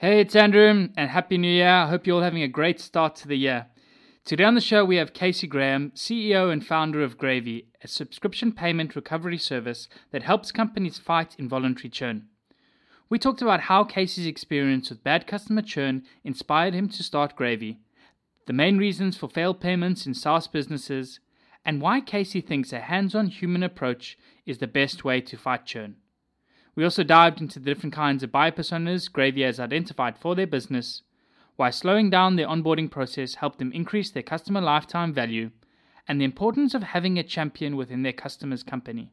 Hey, it's Andrew, and Happy New Year. I hope you're all having a great start to the year. Today on the show, we have Casey Graham, CEO and founder of Gravy, a subscription payment recovery service that helps companies fight involuntary churn. We talked about how Casey's experience with bad customer churn inspired him to start Gravy, the main reasons for failed payments in SaaS businesses, and why Casey thinks a hands on human approach is the best way to fight churn. We also dived into the different kinds of buyer personas Gravy has identified for their business, why slowing down their onboarding process helped them increase their customer lifetime value, and the importance of having a champion within their customer's company.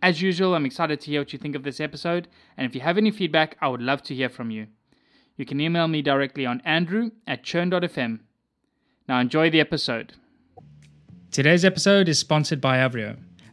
As usual, I'm excited to hear what you think of this episode, and if you have any feedback, I would love to hear from you. You can email me directly on andrew at churn.fm. Now enjoy the episode. Today's episode is sponsored by Avrio,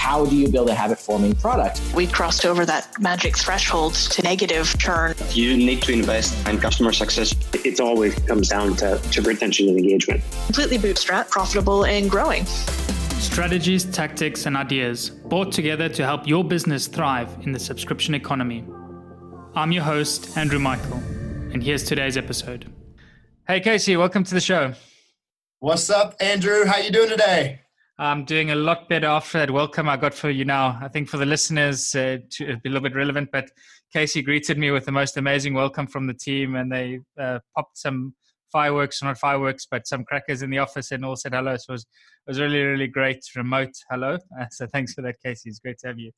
How do you build a habit forming product? We crossed over that magic threshold to negative churn. You need to invest in customer success. it always comes down to, to retention and engagement. Completely bootstrap, profitable, and growing. Strategies, tactics, and ideas brought together to help your business thrive in the subscription economy. I'm your host, Andrew Michael, and here's today's episode. Hey, Casey, welcome to the show. What's up, Andrew? How you doing today? I'm doing a lot better after that welcome I got for you now. I think for the listeners, uh, to be a little bit relevant, but Casey greeted me with the most amazing welcome from the team, and they uh, popped some fireworks, not fireworks, but some crackers in the office, and all said hello. So it was, it was really, really great remote hello. Uh, so thanks for that, Casey. It's great to have you.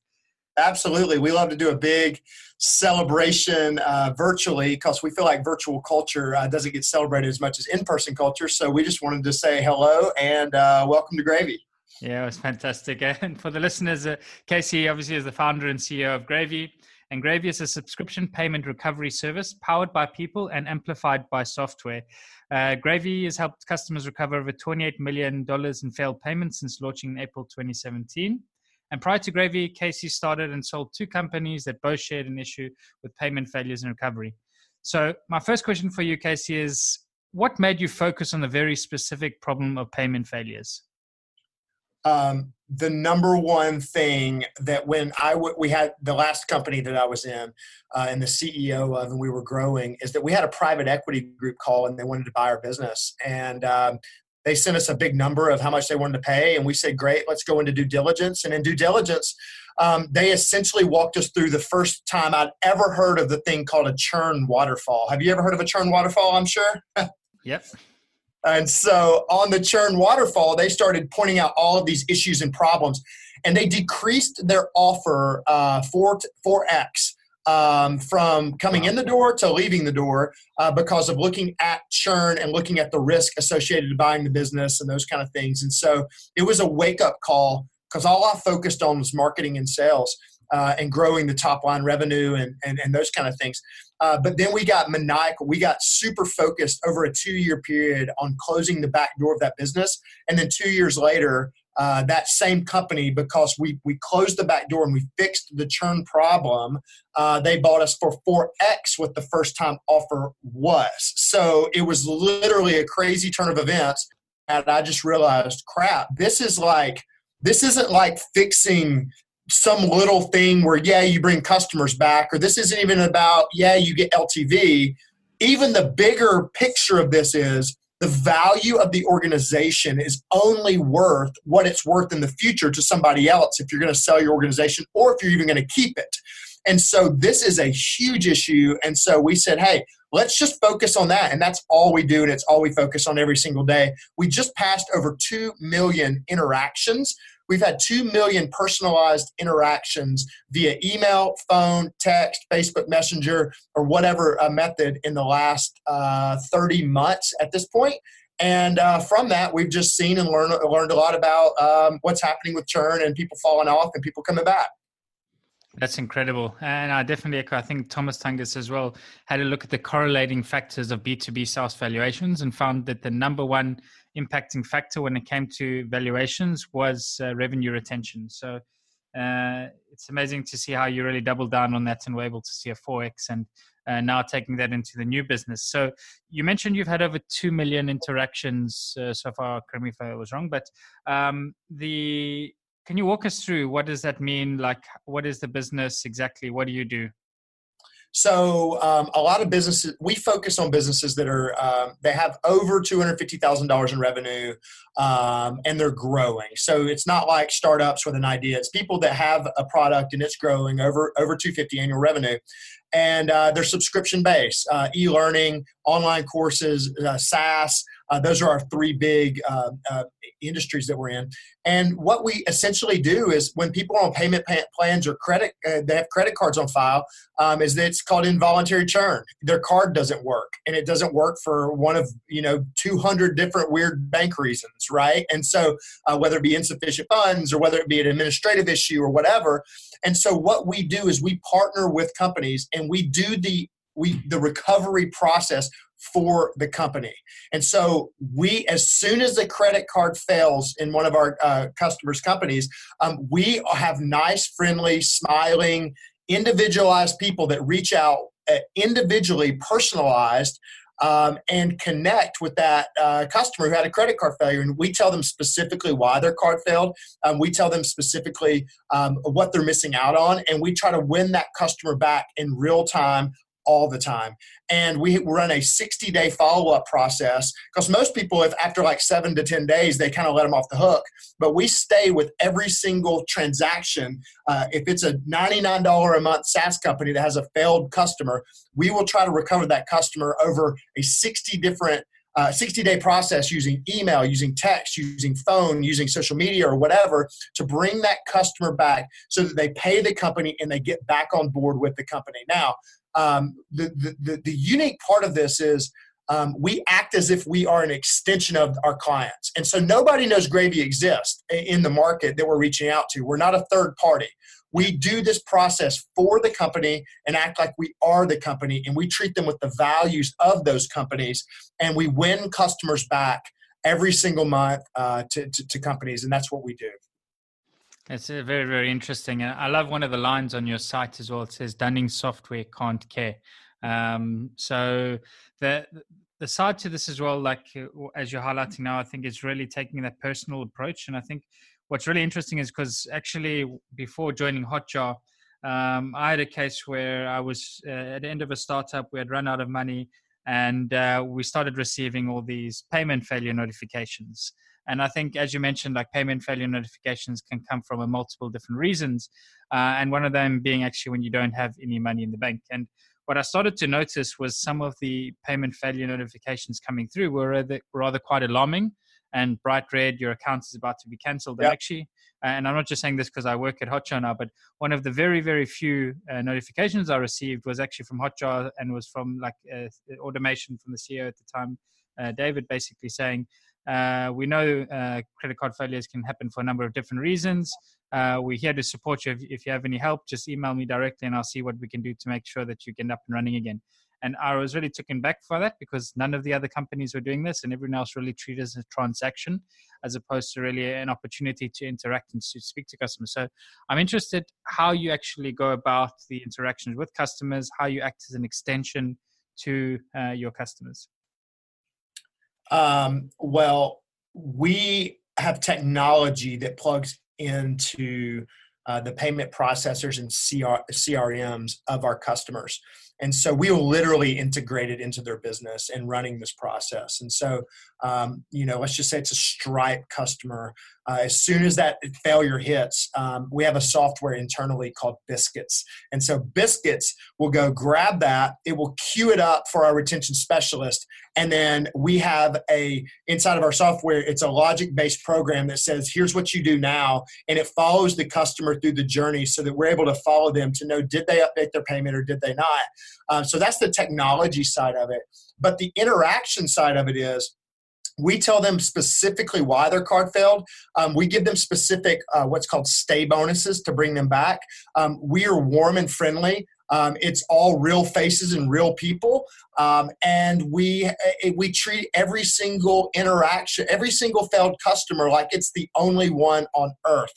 Absolutely. We love to do a big celebration uh, virtually because we feel like virtual culture uh, doesn't get celebrated as much as in person culture. So we just wanted to say hello and uh, welcome to Gravy. Yeah, it was fantastic. And for the listeners, uh, Casey obviously is the founder and CEO of Gravy. And Gravy is a subscription payment recovery service powered by people and amplified by software. Uh, Gravy has helped customers recover over $28 million in failed payments since launching in April 2017. And prior to Gravy, Casey started and sold two companies that both shared an issue with payment failures and recovery. So, my first question for you, Casey, is what made you focus on the very specific problem of payment failures? Um, the number one thing that when I w- we had the last company that I was in uh, and the CEO of and we were growing is that we had a private equity group call and they wanted to buy our business and um, they sent us a big number of how much they wanted to pay and we said great let's go into due diligence and in due diligence um, they essentially walked us through the first time I'd ever heard of the thing called a churn waterfall. Have you ever heard of a churn waterfall? I'm sure. Yep. And so on the churn waterfall, they started pointing out all of these issues and problems, and they decreased their offer uh, four four x um, from coming in the door to leaving the door uh, because of looking at churn and looking at the risk associated to buying the business and those kind of things. And so it was a wake up call because all I focused on was marketing and sales. Uh, and growing the top line revenue and, and, and those kind of things. Uh, but then we got maniacal. We got super focused over a two year period on closing the back door of that business. And then two years later, uh, that same company, because we, we closed the back door and we fixed the churn problem, uh, they bought us for 4x what the first time offer was. So it was literally a crazy turn of events. And I just realized, crap, this is like, this isn't like fixing some little thing where yeah you bring customers back or this isn't even about yeah you get ltv even the bigger picture of this is the value of the organization is only worth what it's worth in the future to somebody else if you're going to sell your organization or if you're even going to keep it. And so this is a huge issue and so we said hey let's just focus on that. And that's all we do and it's all we focus on every single day. We just passed over 2 million interactions we've had 2 million personalized interactions via email, phone, text, Facebook Messenger, or whatever uh, method in the last uh, 30 months at this point. And uh, from that, we've just seen and learned, learned a lot about um, what's happening with churn and people falling off and people coming back. That's incredible. And I definitely echo, I think Tomasz Tunguz as well had a look at the correlating factors of B2B SaaS valuations and found that the number one impacting factor when it came to valuations was uh, revenue retention. So uh, it's amazing to see how you really doubled down on that and were able to see a 4x and uh, now taking that into the new business. So you mentioned you've had over 2 million interactions uh, so far, correct me if I was wrong, but um, the can you walk us through what does that mean? Like, what is the business exactly? What do you do? So um, a lot of businesses, we focus on businesses that are um, they have over two hundred fifty thousand dollars in revenue, um, and they're growing. So it's not like startups with an idea. It's people that have a product and it's growing over over two fifty annual revenue, and uh, they're subscription based, uh, e learning, online courses, uh, SaaS. Uh, those are our three big uh, uh, industries that we're in. And what we essentially do is when people are on payment plans or credit, uh, they have credit cards on file, um, is that it's called involuntary churn. Their card doesn't work, and it doesn't work for one of you know 200 different weird bank reasons, right? And so uh, whether it be insufficient funds or whether it be an administrative issue or whatever. And so what we do is we partner with companies and we do the we the recovery process for the company. And so we, as soon as the credit card fails in one of our uh, customers' companies, um, we have nice, friendly, smiling, individualized people that reach out uh, individually, personalized. Um, and connect with that uh, customer who had a credit card failure. And we tell them specifically why their card failed. Um, we tell them specifically um, what they're missing out on. And we try to win that customer back in real time all the time. And we run a 60 day follow up process because most people, if after like seven to 10 days, they kind of let them off the hook. But we stay with every single transaction. Uh, if it's a $99 a month SaaS company that has a failed customer, we will try to recover that customer over a 60 different uh, 60 day process using email, using text, using phone, using social media or whatever to bring that customer back so that they pay the company and they get back on board with the company. Now, um, the, the, the, unique part of this is um, we act as if we are an extension of our clients. And so nobody knows Gravy exists in the market that we're reaching out to. We're not a third party. We do this process for the company and act like we are the company, and we treat them with the values of those companies, and we win customers back every single month uh, to, to, to companies, and that's what we do. It's uh, very, very interesting. I love one of the lines on your site as well. It says Dunning software can't care. Um, so the the side to this as well, like uh, as you're highlighting now, I think is really taking that personal approach. And I think what's really interesting is because actually before joining Hotjar, um, I had a case where I was uh, at the end of a startup. We had run out of money, and uh, we started receiving all these payment failure notifications. And I think, as you mentioned, like payment failure notifications can come from a multiple different reasons, uh, and one of them being actually when you don't have any money in the bank. And what I started to notice was some of the payment failure notifications coming through were rather, rather quite alarming and bright red, your account is about to be cancelled. Yep. And actually, and I'm not just saying this because I work at Hotjar now, but one of the very, very few uh, notifications I received was actually from Hotjar and was from like uh, automation from the CEO at the time, uh, David, basically saying, uh, we know uh, credit card failures can happen for a number of different reasons. Uh, we're here to support you. If, if, you have any help, just email me directly and I'll see what we can do to make sure that you get up and running again. And I was really taken back for that because none of the other companies were doing this and everyone else really treated as a transaction as opposed to really an opportunity to interact and to speak to customers. So I'm interested how you actually go about the interactions with customers, how you act as an extension to uh, your customers. Um, well, we have technology that plugs into uh, the payment processors and CR, CRMs of our customers. And so we will literally integrate it into their business and running this process. And so, um, you know, let's just say it's a Stripe customer. uh, as soon as that failure hits, um, we have a software internally called Biscuits. And so Biscuits will go grab that, it will queue it up for our retention specialist. And then we have a, inside of our software, it's a logic based program that says, here's what you do now. And it follows the customer through the journey so that we're able to follow them to know did they update their payment or did they not. Uh, so that's the technology side of it. But the interaction side of it is, we tell them specifically why their card failed. Um, we give them specific uh, what's called stay bonuses to bring them back. Um, we are warm and friendly. Um, it's all real faces and real people, um, and we eh, we treat every single interaction, every single failed customer like it's the only one on earth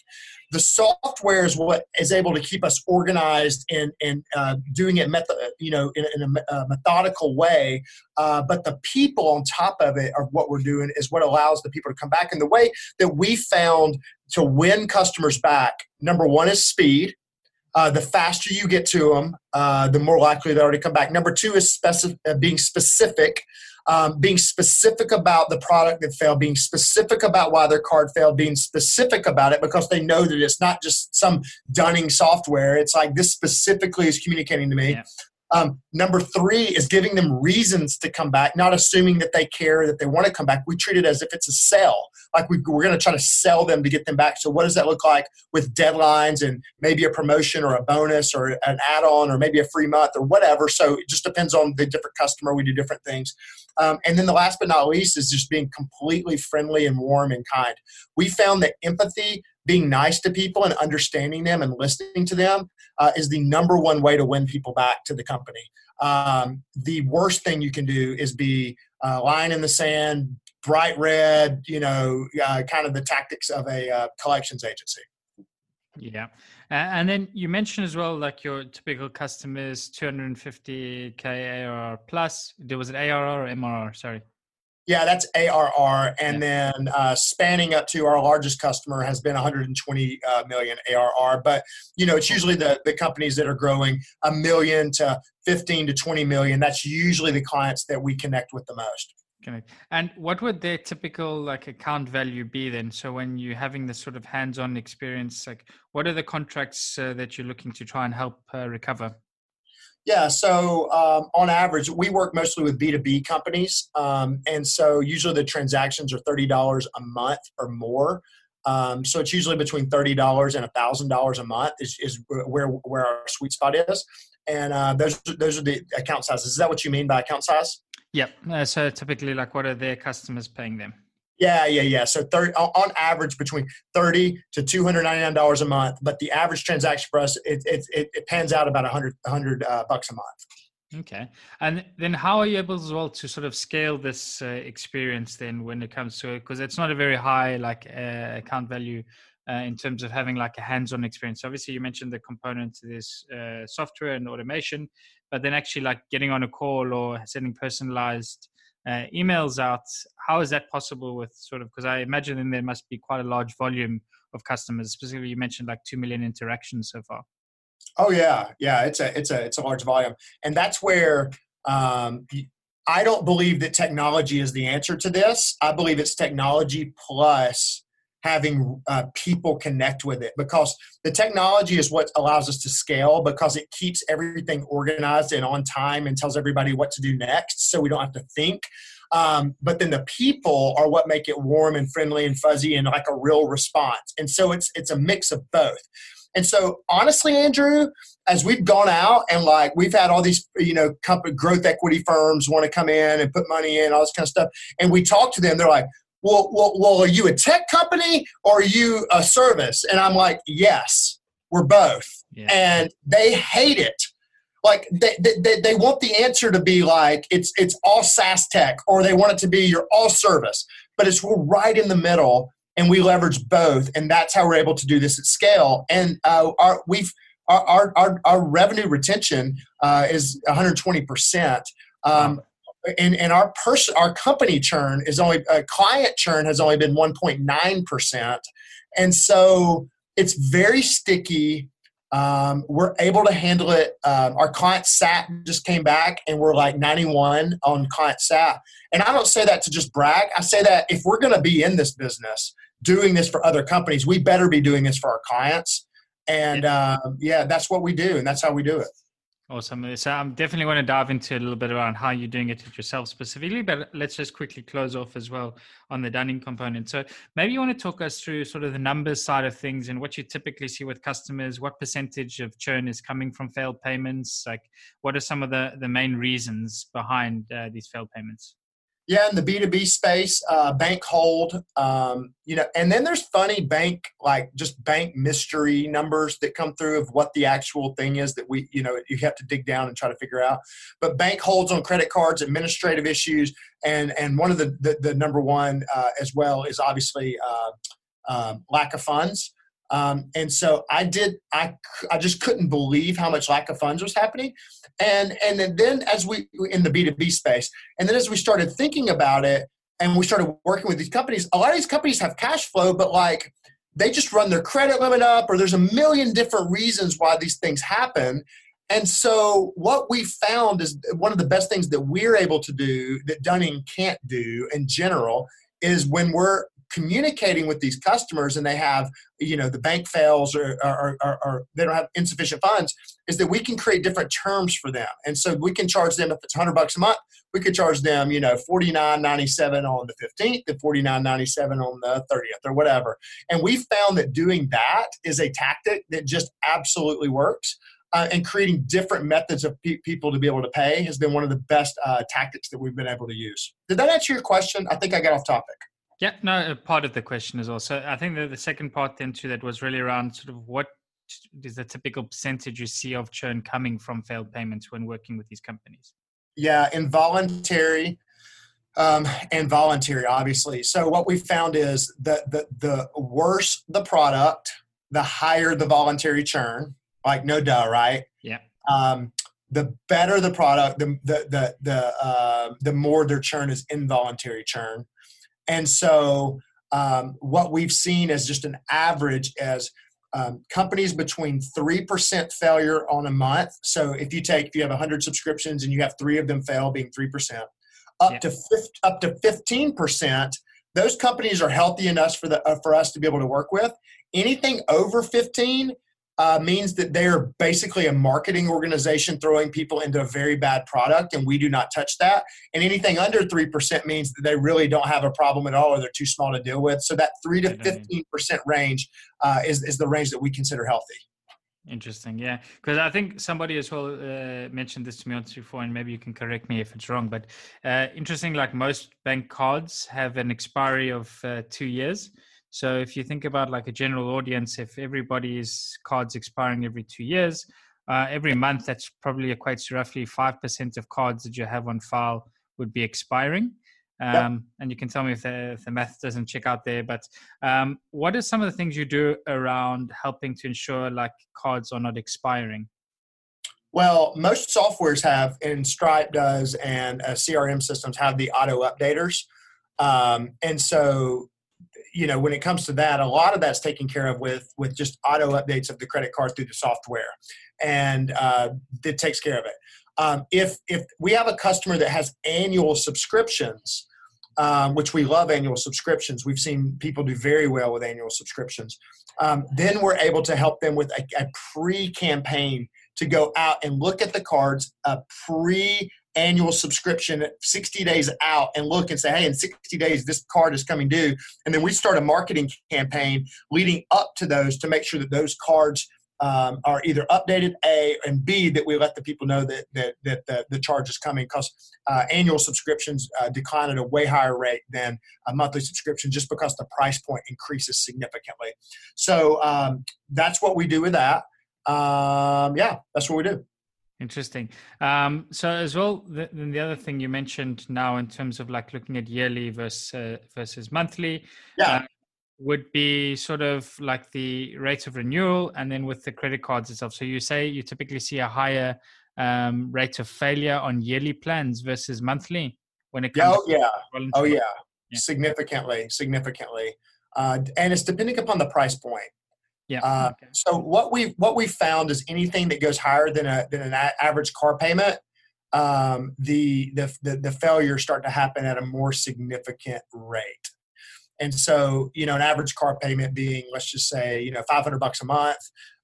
the software is what is able to keep us organized and, and uh, doing it method, you know, in, in a, a, methodical way. Uh, but the people on top of it are what we're doing is what allows the people to come back. And the way that we found to win customers back, number one is speed. Uh, the faster you get to them, uh, the more likely they're to come back. Number two is specific, uh, being specific um, being specific about the product that failed, being specific about why their card failed, being specific about it because they know that it's not just some dunning software. It's like this specifically is communicating to me. Yeah. Um, number three is giving them reasons to come back, not assuming that they care, that they want to come back. We treat it as if it's a sell. Like we, we're going to try to sell them to get them back. So, what does that look like with deadlines and maybe a promotion or a bonus or an add on or maybe a free month or whatever? So, it just depends on the different customer. We do different things. Um, and then the last but not least is just being completely friendly and warm and kind. We found that empathy, being nice to people and understanding them and listening to them uh, is the number one way to win people back to the company. Um, the worst thing you can do is be uh, lying in the sand, bright red, you know, uh, kind of the tactics of a uh, collections agency. Yeah. and then you mentioned as well, like your typical customers, 250K ARR plus. There was it ARR or MRR? Sorry. Yeah, that's ARR, and yeah. then uh, spanning up to our largest customer has been 120 uh, million ARR. But you know, it's usually the the companies that are growing a million to 15 to 20 million. That's usually the clients that we connect with the most. Correct. And what would their typical like account value be then? So when you're having this sort of hands-on experience, like what are the contracts uh, that you're looking to try and help uh, recover? Yeah, so um, on average, we work mostly with B2B companies. Um, and so usually the transactions are $30 a month or more. Um, so it's usually between $30 and $1,000 a month is, is where, where our sweet spot is. And uh, those, those are the account sizes. Is that what you mean by account size? Yep. Uh, so typically, like, what are their customers paying them? Yeah, yeah, yeah. So 30, on average, between thirty to two hundred ninety nine dollars a month. But the average transaction for us, it it, it, it pans out about a hundred hundred uh, bucks a month. Okay, and then how are you able as well to sort of scale this uh, experience then when it comes to it? Because it's not a very high like uh, account value uh, in terms of having like a hands-on experience. Obviously, you mentioned the components to this uh, software and automation, but then actually like getting on a call or sending personalized uh, emails out how is that possible with sort of because i imagine then there must be quite a large volume of customers specifically you mentioned like 2 million interactions so far. Oh yeah. Yeah it's a it's a it's a large volume. And that's where um, i don't believe that technology is the answer to this. I believe it's technology plus having uh, people connect with it because the technology is what allows us to scale because it keeps everything organized and on time and tells everybody what to do next so we don't have to think. Um, but then the people are what make it warm and friendly and fuzzy and like a real response. And so it's it's a mix of both. And so honestly andrew as we've gone out and like we've had all these you know company growth equity firms want to come in and put money in all this kind of stuff and we talk to them they're like well, well, well, are you a tech company or are you a service? And I'm like, yes, we're both. Yeah. And they hate it. Like they, they, they want the answer to be like it's it's all SaaS tech, or they want it to be you're all service. But it's we're right in the middle, and we leverage both, and that's how we're able to do this at scale. And uh, our we've our, our, our revenue retention uh, is 120 percent. Um, and, and our person our company churn is only uh, client churn has only been 1.9% and so it's very sticky. Um, we're able to handle it um, our client sat just came back and we're like 91 on client sat. And i don't say that to just brag. I say that if we're going to be in this business doing this for other companies, we better be doing this for our clients. And uh, yeah, that's what we do, and that's how we do it. Awesome. So I'm definitely want to dive into a little bit around how you're doing it yourself specifically, but let's just quickly close off as well on the dunning component. So maybe you want to talk us through sort of the numbers side of things and what you typically see with customers. What percentage of churn is coming from failed payments? Like, what are some of the the main reasons behind uh, these failed payments? Yeah, in the B two B space, uh, bank hold, um, you know, and then there's funny bank like just bank mystery numbers that come through of what the actual thing is that we, you know, you have to dig down and try to figure out. But bank holds on credit cards, administrative issues, and and one of the the, the number one uh, as well is obviously uh, um, lack of funds. Um, and so I did. I I just couldn't believe how much lack of funds was happening, and and then as we in the B two B space, and then as we started thinking about it, and we started working with these companies, a lot of these companies have cash flow, but like they just run their credit limit up, or there's a million different reasons why these things happen. And so, what we found is one of the best things that we're able to do that Dunning can't do in general is when we're communicating with these customers and they have you know the bank fails or, or, or, or, they don't have insufficient funds is that we can create different terms for them and so we can charge them if it's 100 bucks a month we could charge them you know 49.97 on the 15th and 49.97 on the 30th or whatever and we found that doing that is a tactic that just absolutely works uh, and creating different methods of pe- people to be able to pay has been one of the best uh, tactics that we've been able to use. Did that answer your question? I think I got off topic. Yeah, no, part of the question is also, I think that the second part then too that was really around sort of what is the typical percentage you see of churn coming from failed payments when working with these companies? Yeah, involuntary um, and voluntary, obviously. So what we found is that the, the worse the product, the higher the voluntary churn. Like no duh, right? Yeah. Um, the better the product, the the the the, uh, the more their churn is involuntary churn. And so, um, what we've seen as just an average as um, companies between 3% failure on a month. So, if you take, if you have 100 subscriptions and you have three of them fail, being 3%, up yeah. to 50, up to 15%, those companies are healthy enough for, the, uh, for us to be able to work with. Anything over 15 uh, means that they are basically a marketing organization throwing people into a very bad product, and we do not touch that. And anything under 3% means that they really don't have a problem at all or they're too small to deal with. So that 3 to 15% range uh, is, is the range that we consider healthy. Interesting, yeah. Because I think somebody as well uh, mentioned this to me once before, and maybe you can correct me if it's wrong. But uh, interesting, like most bank cards have an expiry of uh, two years. So if you think about like a general audience, if everybody's cards expiring every two years, uh, every month that's probably equates to roughly five percent of cards that you have on file would be expiring. Um, yep. And you can tell me if the, if the, math doesn't check out there. But um, what are some of the things you do around helping to ensure like cards are not expiring? Well, most softwares have, and Stripe does, and uh, CRM systems have the auto updaters. Um, and so you know when it comes to that a lot of that's taken care of with with just auto updates of the credit card through the software and uh, it takes care of it. Um, if if we have a customer that has annual subscriptions um, which we love annual subscriptions we've seen people do very well with annual subscriptions um, then we're able to help them with a, a pre-campaign to go out and look at the cards a pre annual subscription 60 days out and look and say, hey, in 60 days, this card is coming due. And then we start a marketing campaign leading up to those to make sure that those cards um, are either updated, A, and B, that we let the people know that, that, that the, the charge is coming because uh, annual subscriptions uh, decline at a way higher rate than a monthly subscription just because the price point increases significantly. So um, that's what we do with that. Um, yeah, that's what we do. Interesting. Um, so as well, the, the other thing you mentioned now in terms of like looking at yearly versus uh, versus monthly, yeah. Uh, would be sort of like the rate of renewal, and then with the credit cards itself. So you say you typically see a higher um, rate of failure on yearly plans versus monthly when it comes. Oh yeah. Oh yeah. yeah. Significantly, significantly, uh, and it's depending upon the price point. Yeah. Uh, okay. So what we what we found is anything that goes higher than a than an average car payment, um, the, the the the failures start to happen at a more significant rate. And so, you know, an average car payment being, let's just say, you know, 500 bucks a month,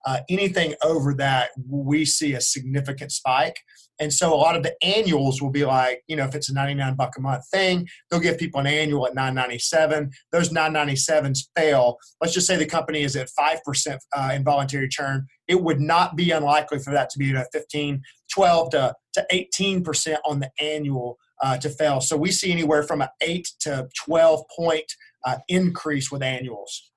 uh, anything over that, we see a significant spike. And so a lot of the annuals will be like, you know, if it's a 99 buck a month thing, they'll give people an annual at 997. Those 997s fail. Let's just say the company is at 5% uh, involuntary churn. It would not be unlikely for that to be at 15, 12 to, to 18% on the annual uh, to fail. So we see anywhere from an 8 to 12 point uh, increase with annuals.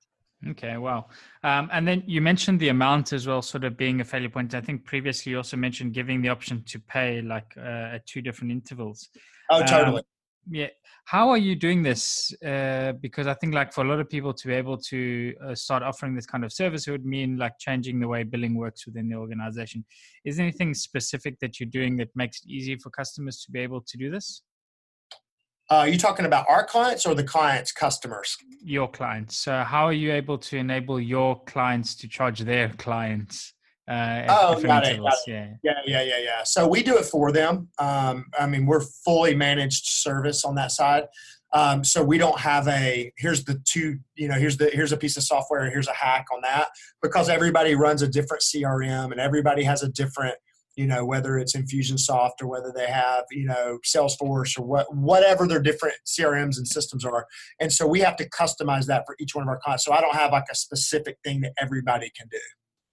Okay, wow. Um, and then you mentioned the amount as well, sort of being a failure point. I think previously you also mentioned giving the option to pay like uh, at two different intervals. Oh, totally. Um, yeah. How are you doing this? Uh, because I think like for a lot of people to be able to uh, start offering this kind of service, it would mean like changing the way billing works within the organization. Is there anything specific that you're doing that makes it easy for customers to be able to do this? Uh, are you talking about our clients or the clients' customers? Your clients. So, how are you able to enable your clients to charge their clients? Uh, oh, got it, got it. Yeah. yeah, yeah, yeah, yeah. So we do it for them. Um, I mean, we're fully managed service on that side. Um, so we don't have a here's the two you know here's the here's a piece of software here's a hack on that because everybody runs a different CRM and everybody has a different you know whether it's infusionsoft or whether they have you know salesforce or what whatever their different crms and systems are. And so we have to customize that for each one of our clients. So i don't have like a specific thing that everybody can do.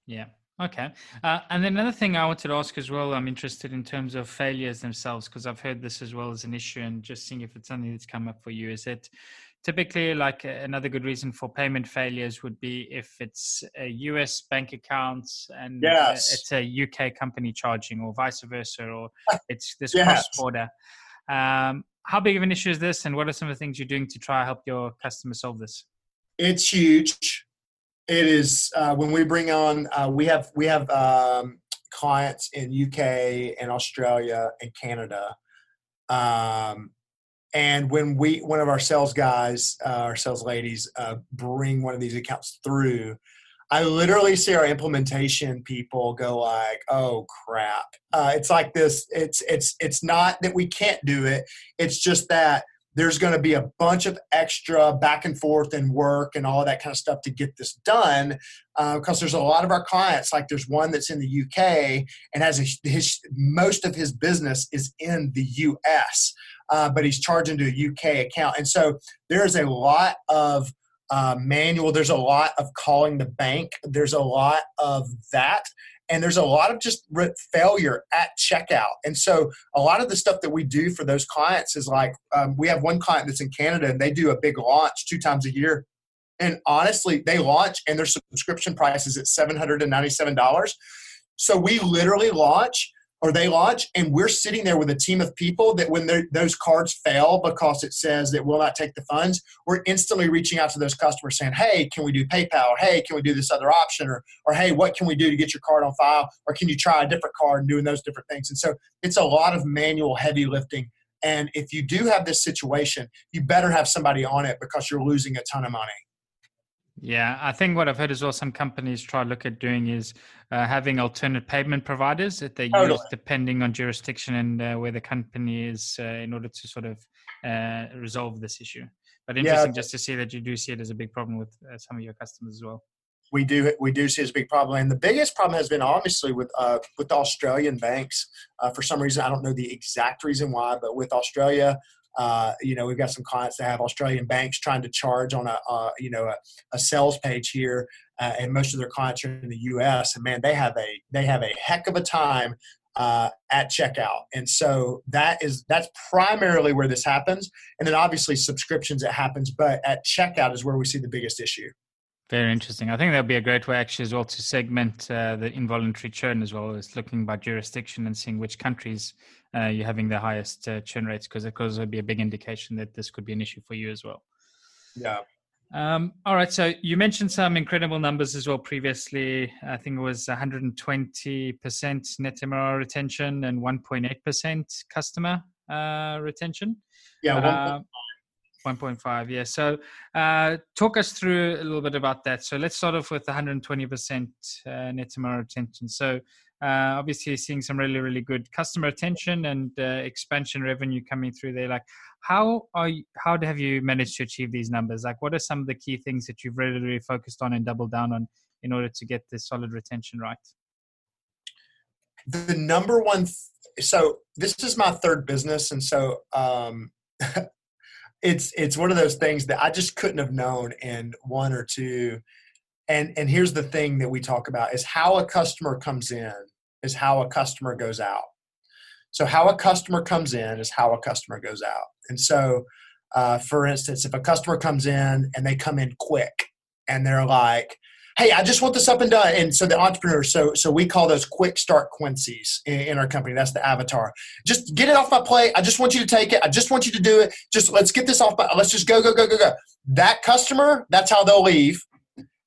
Yeah. Okay. Uh, and then another thing i wanted to ask as well i'm interested in terms of failures themselves because i've heard this as well as an issue and just seeing if it's something that's come up for you. Is it typically like another good reason for payment failures would be if it's a us bank account and yes. it's a uk company charging or vice versa or it's this yes. cross border um, how big of an issue is this and what are some of the things you're doing to try to help your customers solve this it's huge it is uh, when we bring on uh, we have we have um, clients in uk and australia and canada um, and when we, one of our sales guys, uh, our sales ladies, uh, bring one of these accounts through, I literally see our implementation people go like, "Oh crap!" Uh, it's like this. It's it's it's not that we can't do it. It's just that there's going to be a bunch of extra back and forth and work and all that kind of stuff to get this done because uh, there's a lot of our clients like there's one that's in the uk and has a, his most of his business is in the us uh, but he's charging to a uk account. And so there's a lot of uh, manual there's a lot of calling the bank. There's a lot of that. And there's a lot of just failure at checkout. And so a lot of the stuff that we do for those clients is like um, we have one client that's in canada and they do a big launch two times a year. And honestly they launch and their subscription price is at $797 so we literally launch or they launch and we're sitting there with a team of people that when those cards fail because it says that will not take the funds we're instantly reaching out to those customers saying hey can we do paypal? Or hey can we do this other option? Or, or hey what can we do to get your card on file? Or can you try a different card and doing those different things? And so it's a lot of manual heavy lifting. And if you do have this situation you better have somebody on it because you're losing a ton of money yeah, I think what I've heard as well, some companies try to look at doing is uh, having alternate payment providers that they totally. use depending on jurisdiction and uh, where the company is uh, in order to sort of uh, resolve this issue. But interesting yeah. just to see that you do see it as a big problem with uh, some of your customers as well. We do we do see it as a big problem, and the biggest problem has been obviously with uh, with Australian banks. for some reason, I don't know the exact reason why, but with Australia, uh, you know, we've got some clients that have Australian banks trying to charge on a, you know, a, a, sales page here, uh, and most of their clients are in the U.S. And man, they have a they have a heck of a time uh, at checkout, and so that is that's primarily where this happens. And then obviously subscriptions it happens, but at checkout is where we see the biggest issue. Very interesting. I think that'd be a great way actually as well to segment uh, the involuntary churn as well as looking by jurisdiction and seeing which countries uh, you're having the highest uh, churn rates because it could be a big indication that this could be an issue for you as well. Yeah. Um, all right. So you mentioned some incredible numbers as well previously. I think it was 120% net MRR retention and 1.8% customer uh, retention. Yeah. 1.5 yeah so uh, talk us through a little bit about that so let's start off with 120% uh, net MRR retention so uh, obviously seeing some really really good customer attention and uh, expansion revenue coming through there like how are you, how have you managed to achieve these numbers? Like what are some of the key things that you've really really focused on and doubled down on in order to get this solid retention right? The number one th- so this is my third business and so um it's it's one of those things that i just couldn't have known in one or two. And and here's the thing that we talk about is how a customer comes in is how a customer goes out. So, how a customer comes in is how a customer goes out. And so, uh, for instance, if a customer comes in and they come in quick and they're like, hey i just want this up and done and so the entrepreneur so so we call those quick start quincy's in, in, our company. That's the avatar. Just get it off my plate. I just want you to take it. I just want you to do it. Just let's get this off my, let's just go go go go go. That customer that's how they'll leave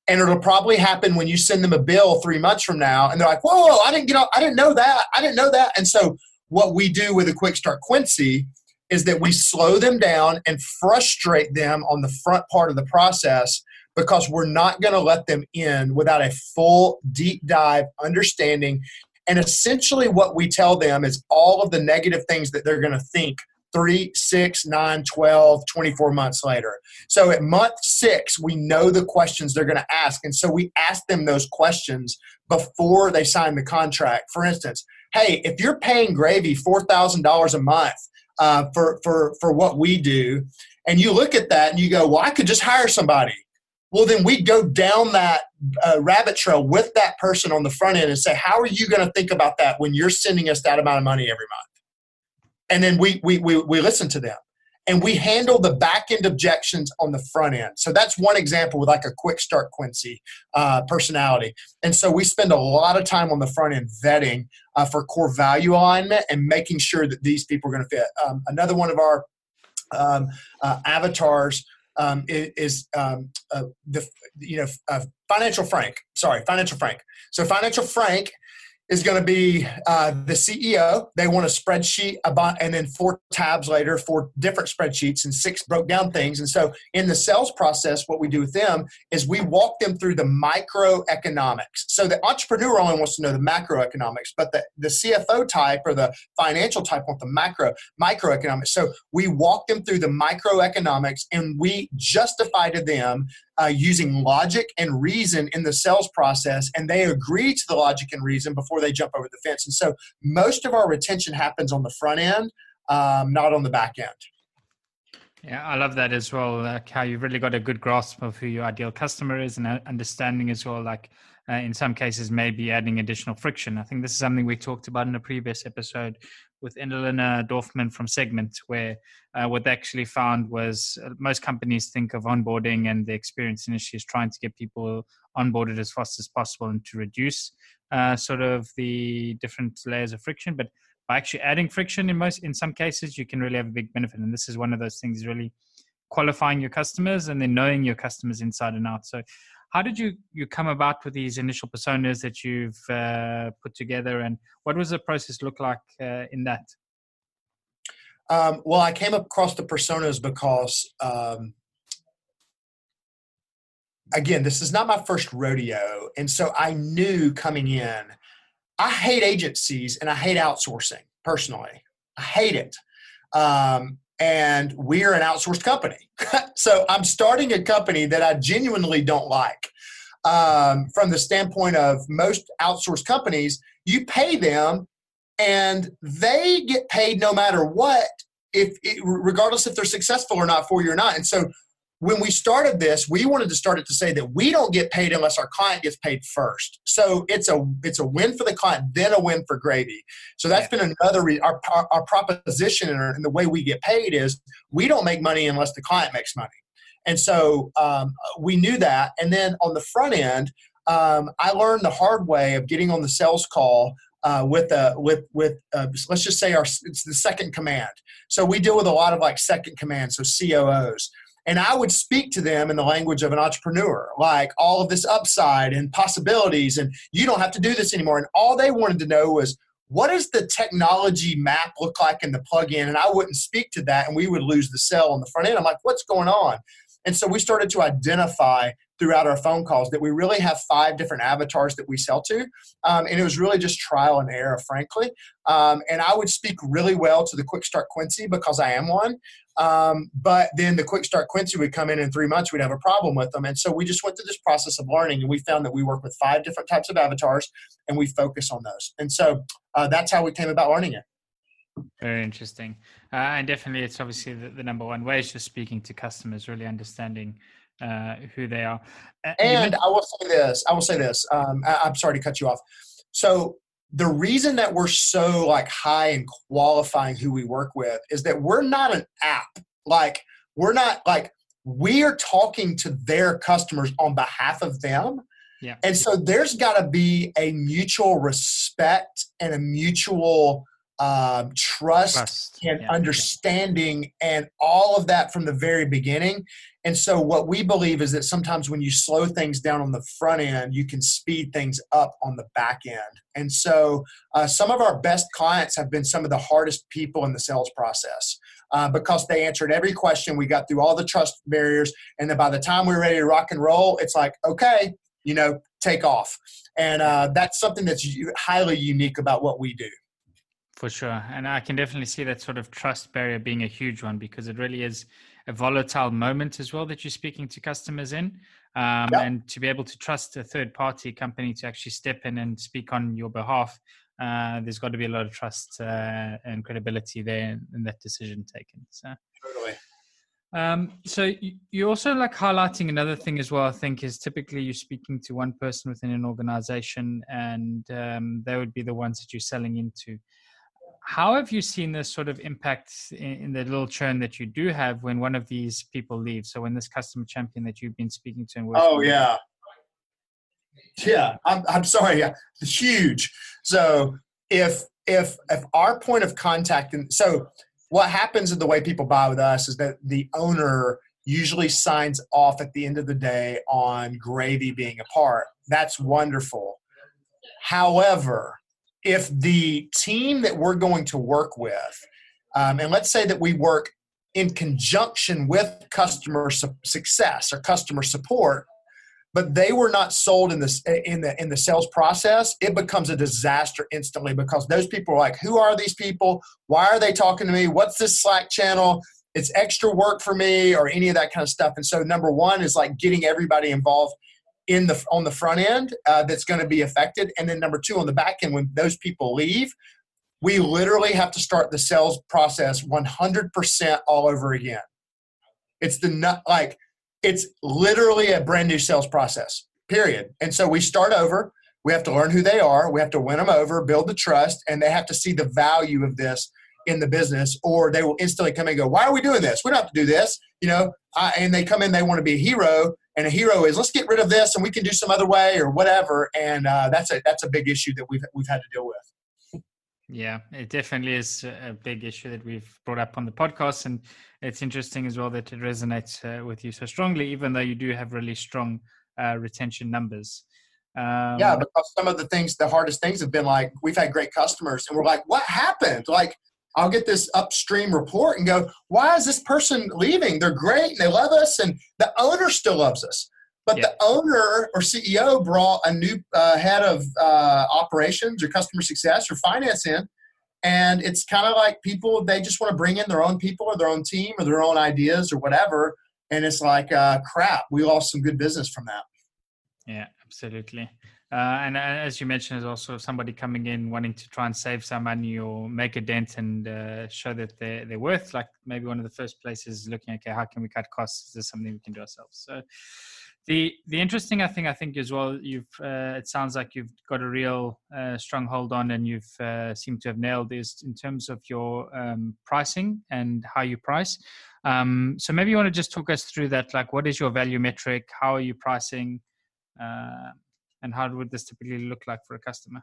and it'll probably happen when you send them a bill three months from now and they're like whoa i didn't get i didn't know that i didn't know that. And so what we do with a quick start quincy is that we slow them down and frustrate them on the front part of the process because we're not going to let them in without a full deep dive understanding. And essentially what we tell them is all of the negative things that they're going to think three, six, nine, 12, 24 months later. So at month six, we know the questions they're going to ask. And so we ask them those questions before they sign the contract. For instance, hey, if you're paying Gravy $4,000 a month uh, for, for, for what we do, and you look at that and you go, well, I could just hire somebody. Well, then we go down that uh, rabbit trail with that person on the front end and say, how are you going to think about that when you're sending us that amount of money every month? And then we we we, we listen to them and we handle the back end objections on the front end. So that's one example with like a quick start Quincy uh, personality. And so we spend a lot of time on the front end vetting uh, for core value alignment and making sure that these people are going to fit. Um, another one of our um, uh, avatars um, is, um, uh, the you know uh, financial Frank. Sorry, financial Frank. So financial Frank is going to be uh, the CEO. They want a spreadsheet about, and then four tabs later, four different spreadsheets and six broke down things. And so, in the sales process, what we do with them is we walk them through the microeconomics. So the entrepreneur only wants to know the macroeconomics, but the, the CFO type or the financial type want the macro microeconomics. So we walk them through the microeconomics, and we justify to them uh, using logic and reason in the sales process, and they agree to the logic and reason before they jump over the fence. And so most of our retention happens on the front end, um, not on the back end. Yeah, I love that as well. Like how you've really got a good grasp of who your ideal customer is and understanding as well. Like uh, in some cases, maybe adding additional friction. I think this is something we talked about in a previous episode with Endelina Dorfman from Segment, where uh, what they actually found was uh, most companies think of onboarding and the experience initially is trying to get people onboarded as fast as possible and to reduce uh, sort of the different layers of friction. But by actually adding friction in most, in some cases, you can really have a big benefit. And this is one of those things really qualifying your customers and then knowing your customers inside and out. So how did you you come about with these initial personas that you've uh, put together and what was the process look like uh, in that um, well i came across the personas because um, again this is not my first rodeo and so i knew coming in i hate agencies and i hate outsourcing personally i hate it um, and we're an outsourced company. so I'm starting a company that I genuinely don't like. Um, from the standpoint of most outsourced companies, you pay them and they get paid no matter what, if regardless if they're successful or not for you or not. And so when we started this, we wanted to start it to say that we don't get paid unless our client gets paid first. So it's a it's a win for the client, then a win for Gravy. So that's been another re- our, our, proposition and, the way we get paid is we don't make money unless the client makes money. And so um, we knew that. And then on the front end, um, I learned the hard way of getting on the sales call uh, with a with with let's just say our it's the second command. So we deal with a lot of like second command, so COOs. And I would speak to them in the language of an entrepreneur, like all of this upside and possibilities, and you don't have to do this anymore. And all they wanted to know was, what does the technology map look like in the plugin? And I wouldn't speak to that, and we would lose the sell on the front end. I'm like, what's going on? And so we started to identify throughout our phone calls that we really have five different avatars that we sell to. Um, and it was really just trial and error, frankly. Um, and I would speak really well to the Quick Start Quincy because I am one. Um, but then the Quick Start Quincy would come in in three months, we'd have a problem with them. And so we just went through this process of learning and we found that we work with five different types of avatars and we focus on those. And so uh, that's how we came about learning it. Very interesting. Uh, and definitely, it's obviously the, the, number one way is just speaking to customers, really understanding uh, who they are. And I will say this I will say this. Um, I, I'm sorry to cut you off. So, the reason that we're so like high in qualifying who we work with is that we're not an app. Like, we're not like, we are talking to their customers on behalf of them. Yeah. And so there's got to be a mutual respect and a mutual um, trust, trust, and yeah. understanding and all of that from the very beginning. And so, what we believe is that sometimes when you slow things down on the front end, you can speed things up on the back end. And so, uh, some of our best clients have been some of the hardest people in the sales process. Uh, because they answered every question. We got through all the trust barriers. And then by the time we were ready to rock and roll, it's like, okay, you know, take off. And uh, that's something that's highly unique about what we do. For sure. And I can definitely see that sort of trust barrier being a huge one because it really is a volatile moment as well that you're speaking to customers in. Um, yep. And to be able to trust a third party company to actually step in and speak on your behalf, uh, there's got to be a lot of trust uh, and credibility there in, that decision taken. So, totally. Um, so you're also like highlighting another thing as well. I think is typically you're speaking to one person within an organization, and um, they would be the ones that you're selling into how have you seen this sort of impact in, in, the little churn that you do have when one of these people leaves? So when this customer champion that you've been speaking to and working oh yeah, yeah. I'm I'm sorry. Yeah, huge. So if if if our point of contact and so what happens in the way people buy with us is that the owner usually signs off at the end of the day on gravy being a part. That's wonderful. However, if the team that we're going to work with, um, and let's say that we work in conjunction with customer su- success or customer support, but they were not sold in this in the in the sales process, it becomes a disaster instantly because those people are like, who are these people? Why are they talking to me? What's this Slack channel? It's extra work for me, or any of that kind of stuff. And so, number one is like getting everybody involved in the on the front end uh, that's going to be affected. And then number two on the back end when those people leave we literally have to start the sales process 100% all over again. It's the not like it's literally a brand new sales process period. And so we start over. We have to learn who they are. We have to win them over build the trust and they have to see the value of this in the business or they will instantly come and go why are we doing this? We don't have to do this you know? I, and they come in they want to be a hero and a hero is let's get rid of this and we can do some other way or whatever and uh, that's a that's a big issue that we've we've had to deal with. Yeah it definitely is a big issue that we've brought up on the podcast and it's interesting as well that it resonates uh, with you so strongly even though you do have really strong uh, retention numbers. Um, yeah because some of the things the hardest things have been like we've had great customers and we're like what happened? Like I'll get this upstream report and go, why is this person leaving? They're great and they love us, and the owner still loves us. But yeah. the owner or CEO brought a new uh, head of uh, operations or customer success or finance in, and it's kind of like people they just want to bring in their own people or their own team or their own ideas or whatever, and it's like uh, crap. We lost some good business from that. Yeah, absolutely. Uh, and uh, as you mentioned, there's also somebody coming in wanting to try and save some money or make a dent and uh, show that they're, they're worth. Like maybe one of the first places looking, okay, how can we cut costs? Is this something we can do ourselves? So the the interesting I think I think as well, you've uh, it sounds like you've got a real uh, strong hold on, and you've uh, seemed to have nailed this in terms of your um, pricing and how you price. Um, so maybe you want to just talk us through that. Like, what is your value metric? How are you pricing? And how would this typically look like for a customer?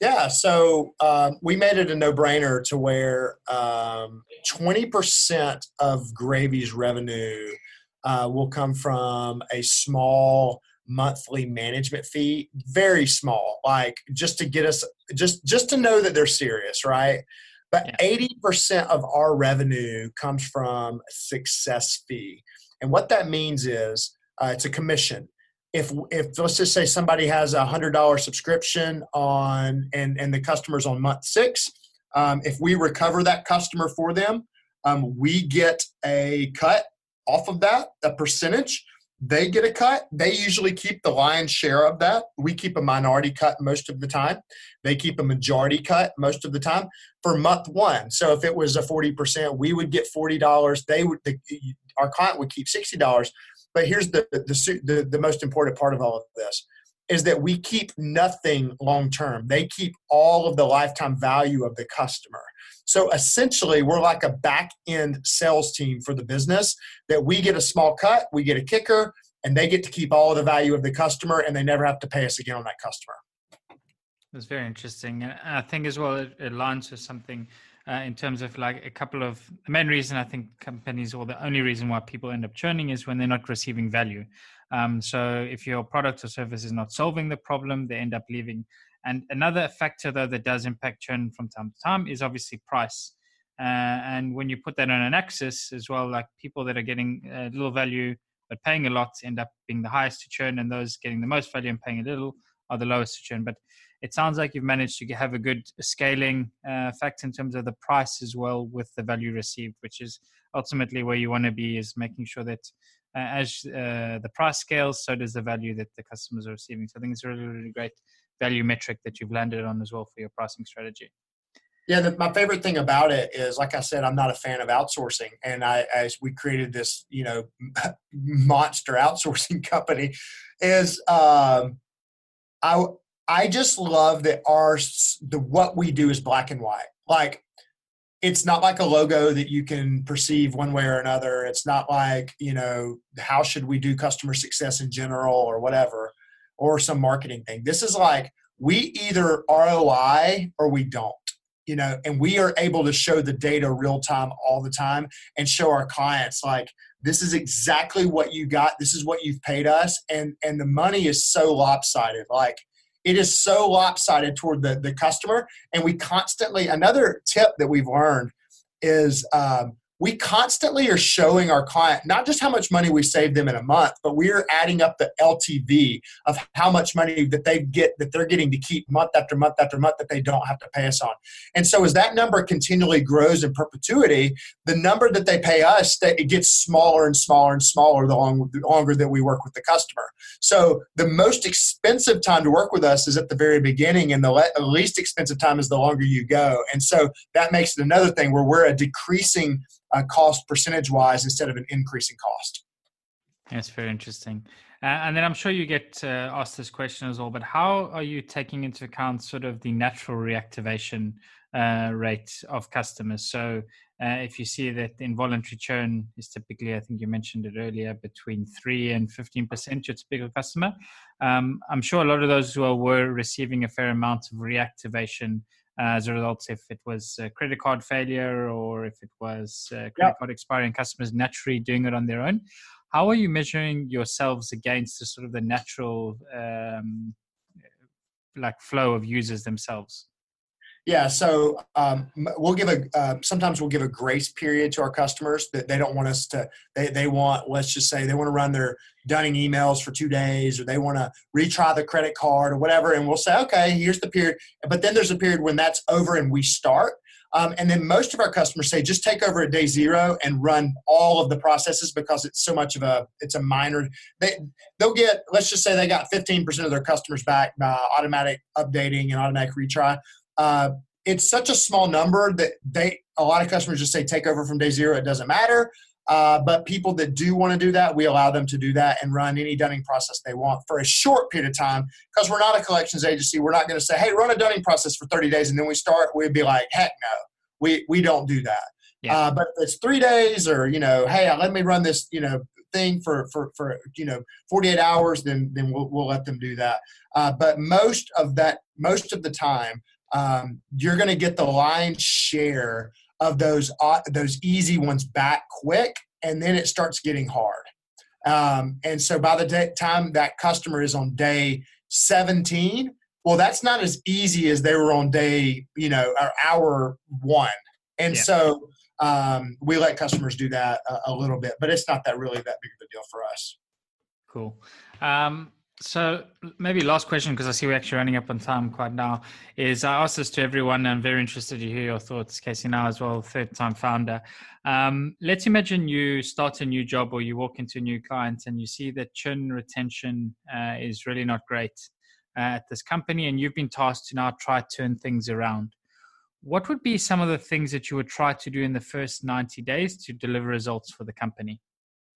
Yeah, so um, we made it a no-brainer to where um, 20% of Gravy's revenue uh, will come from a small monthly management fee, very small, like just to get us, just just to know that they're serious, right? But yeah. 80% of our revenue comes from success fee, and what that means is uh, it's a commission if if let's just say somebody has a hundred dollar subscription on and and the customer's on month six, um, if we recover that customer for them, um, we get a cut off of that, a percentage. They get a cut. They usually keep the lion's share of that. We keep a minority cut most of the time. They keep a majority cut most of the time for month one. So if it was a 40%, we would get $40. They would, the, our client would keep $60. But here's the, the, the, the most important part of all of this is that we keep nothing long term. They keep all of the lifetime value of the customer. So essentially, we're like a back end sales team for the business that we get a small cut, we get a kicker, and they get to keep all of the value of the customer and they never have to pay us again on that customer. That's very interesting. And I think as well, it, it aligns with something uh, in terms of like a couple of the main reason I think companies or the only reason why people end up churning is when they're not receiving value. Um, so if your product or service is not solving the problem, they end up leaving. And another factor though that does impact churn from time to time is obviously price. Uh, and when you put that on an axis as well, like people that are getting a little value but paying a lot end up being the highest to churn, and those getting the most value and paying a little are the lowest to churn. But it sounds like you've managed to have a good scaling uh, effect in terms of the price as well with the value received, which is ultimately where you want to be is making sure that uh, as uh, the price scales, so does the value that the customers are receiving. So I think it's a really, really great value metric that you've landed on as well for your pricing strategy. Yeah, the, my favorite thing about it is, like I said, I'm not a fan of outsourcing, and I, as we created this, you know, monster outsourcing company, is um, I I just love that our the what we do is black and white. Like it's not like a logo that you can perceive one way or another. It's not like, you know, how should we do customer success in general or whatever, or some marketing thing. This is like we either ROI or we don't, you know, and we are able to show the data real time all the time and show our clients like this is exactly what you got, this is what you've paid us, and and the money is so lopsided. Like it is so lopsided toward the, the customer. And we constantly, another tip that we've learned is um, we constantly are showing our client not just how much money we save them in a month, but we are adding up the LTV of how much money that they get that they're getting to keep month after month after month that they don't have to pay us on. And so as that number continually grows in perpetuity, the number that they pay us that it gets smaller and smaller and smaller the longer, the longer that we work with the customer. So the most expensive time to work with us is at the very beginning, and the le- least expensive time is the longer you go. And so that makes it another thing where we're a decreasing uh, cost percentage wise instead of an increasing cost. That's very interesting. Uh, and then I'm sure you get uh, asked this question as well, but how are you taking into account sort of the natural reactivation uh, rate of customers? So uh, if you see that involuntary churn is typically, I think you mentioned it earlier, between 3 and 15% your typical customer, um, I'm sure a lot of those who were receiving a fair amount of reactivation as a result if it was a credit card failure or if it was credit card expiring customers naturally doing it on their own. How are you measuring yourselves against the sort of the natural um, like flow of users themselves yeah, so um, we'll give a uh, sometimes we'll give a grace period to our customers that they don't want us to. They they want let's just say they want to run their dunning emails for two days or they want to retry the credit card or whatever, and we'll say okay, here's the period. But then there's a period when that's over and we start. Um, and then most of our customers say just take over at day zero and run all of the processes because it's so much of a it's a minor they they'll get let's just say they got 15% of their customers back by automatic updating and automatic retry uh, it's such a small number that they a lot of customers just say take over from day zero. It doesn't matter. Uh, but people that do want to do that, we allow them to do that and run any dunning process they want for a short period of time because we're not a collections agency. We're not going to say, hey, run a dunning process for 30 days and then we start. We'd be like, heck no, we, we don't do that. Yeah. Uh, but if it's three days or, you know, hey, let me run this, you know, thing for, for, for you know, 48 hours, then, then we'll, we'll let them do that. Uh, but most of that, most of the time, um, you're going to get the lion's share of those uh, those easy ones back quick, and then it starts getting hard. Um, and so by the day, time that customer is on day 17, well, that's not as easy as they were on day, you know, or hour one. And yeah. so um, we let customers do that a, a, little bit, but it's not that really that big of a deal for us. Cool. Um, So maybe last question because I see we're actually running up on time quite now is I asked this to everyone. I'm very interested to hear your thoughts, Casey. Now as well, third time founder. Um, let's imagine you start a new job or you walk into a new client and you see that churn retention uh, is really not great uh, at this company, and you've been tasked to now try to turn things around. What would be some of the things that you would try to do in the first 90 days to deliver results for the company?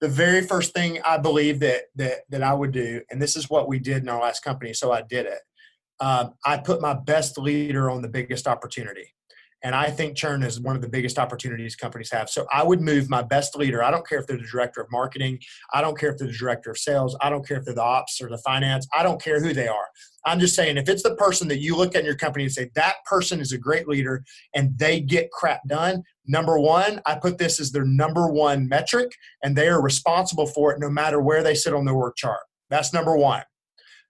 The very first thing I believe that that that I would do, and this is what we did in our last company, so I did it. Um, I put my best leader on the biggest opportunity. And I think churn is one of the biggest opportunities companies have. So I would move my best leader. I don't care if they're the director of marketing. I don't care if they're the director of sales. I don't care if they're the ops or the finance. I don't care who they are. I'm just saying if it's the person that you look at in your company and say that person is a great leader and they get crap done, number one, I put this as their number one metric and they are responsible for it no matter where they sit on their work chart. That's number one.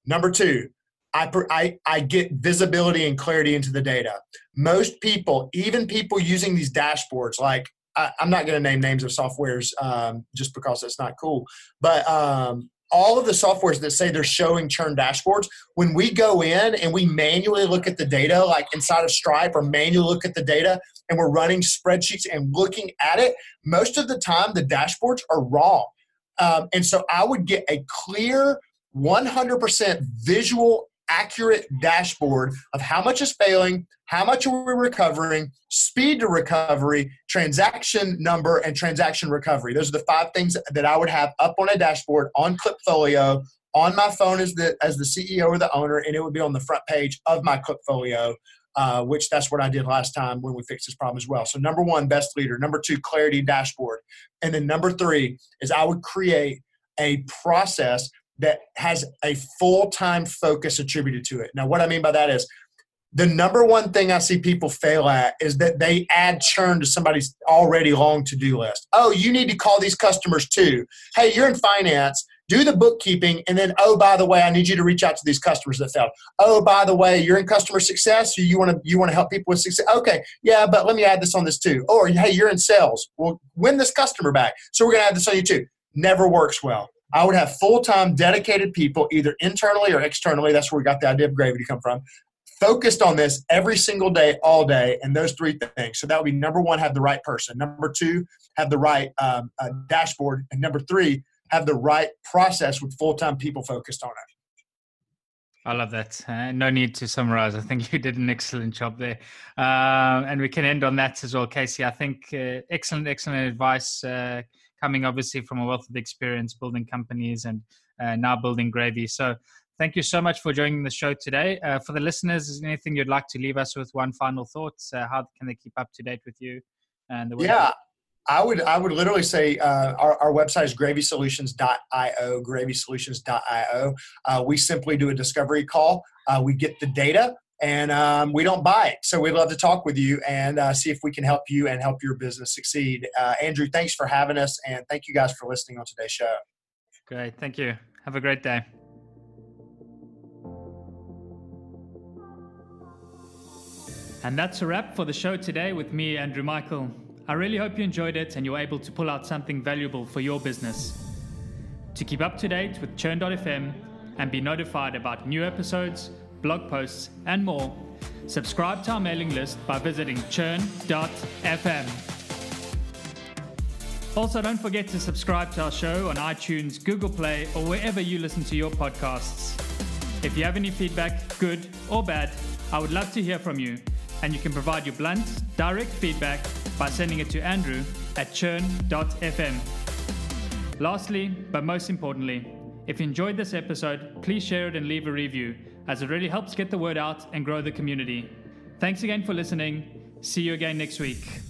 Number two, I, I, I get visibility and clarity into the data. Most people, even people using these dashboards, like I, am not going to name names of softwares um, just because that's not cool, but um, all of the softwares that say they're showing churn dashboards, when we go in and we manually look at the data, like inside of Stripe or manually look at the data, and we're running spreadsheets and looking at it, most of the time the dashboards are wrong. Um, and so I would get a clear 100% visual accurate dashboard of how much is failing, how much are we recovering, speed to recovery, transaction number, and transaction recovery. Those are the five things that I would have up on a dashboard on Klipfolio on my phone as the as the CEO or the owner, and it would be on the front page of my Klipfolio. Uh, which that's what I did last time when we fixed this problem as well. So number one, best leader. Number two, clarity dashboard. And then number three is I would create a process that has a full time focus attributed to it. Now, what I mean by that is the number one thing I see people fail at is that they add churn to somebody's already long to do list. Oh, you need to call these customers too. Hey, you're in finance. Do the bookkeeping, and then oh, by the way, I need you to reach out to these customers that failed. Oh, by the way, you're in customer success. You want to you want to help people with success. Okay, yeah, but let me add this on this too. Or hey, you're in sales. Well, win this customer back. So we're gonna add this on you too. Never works well I would have full time dedicated people, either internally or externally. That's where we got the idea of gravy to come from. Focused on this every single day, all day, and those three things. So that would be number one, have the right person. Number two, have the right um, uh, dashboard. And number three, have the right process with full time people focused on it. I love that. Uh, no need to summarize. I think you did an excellent job there. Uh, and we can end on that as well, Casey. I think uh, excellent, excellent advice. Coming obviously from a wealth of experience building companies and uh, now building Gravy. So thank you so much for joining the show today. Uh, for the listeners, is anything you'd like to leave us with? One final thought? Uh, how can they keep up to date with you? And the yeah. I would I would literally say uh, our, our website is gravysolutions.io, gravysolutions.io. Uh, we simply do a discovery call. Uh, we get the data and um, we don't buy it. So we'd love to talk with you and uh, see if we can help you and help your business succeed. Uh, Andrew, thanks for having us, and thank you guys for listening on today's show. Great, thank you. Have a great day. And that's a wrap for the show today with me, Andrew Michael. I really hope you enjoyed it and you're able to pull out something valuable for your business. To keep up to date with Churn.fm and be notified about new episodes, blog posts, and more, subscribe to our mailing list by visiting churn.fm. Also, don't forget to subscribe to our show on iTunes, Google Play, or wherever you listen to your podcasts. If you have any feedback, good or bad, I would love to hear from you, and you can provide your blunt, direct feedback by sending it to Andrew at churn.fm. Lastly, but most importantly, if you enjoyed this episode, please share it and leave a review as it really helps get the word out and grow the community. Thanks again for listening. See you again next week.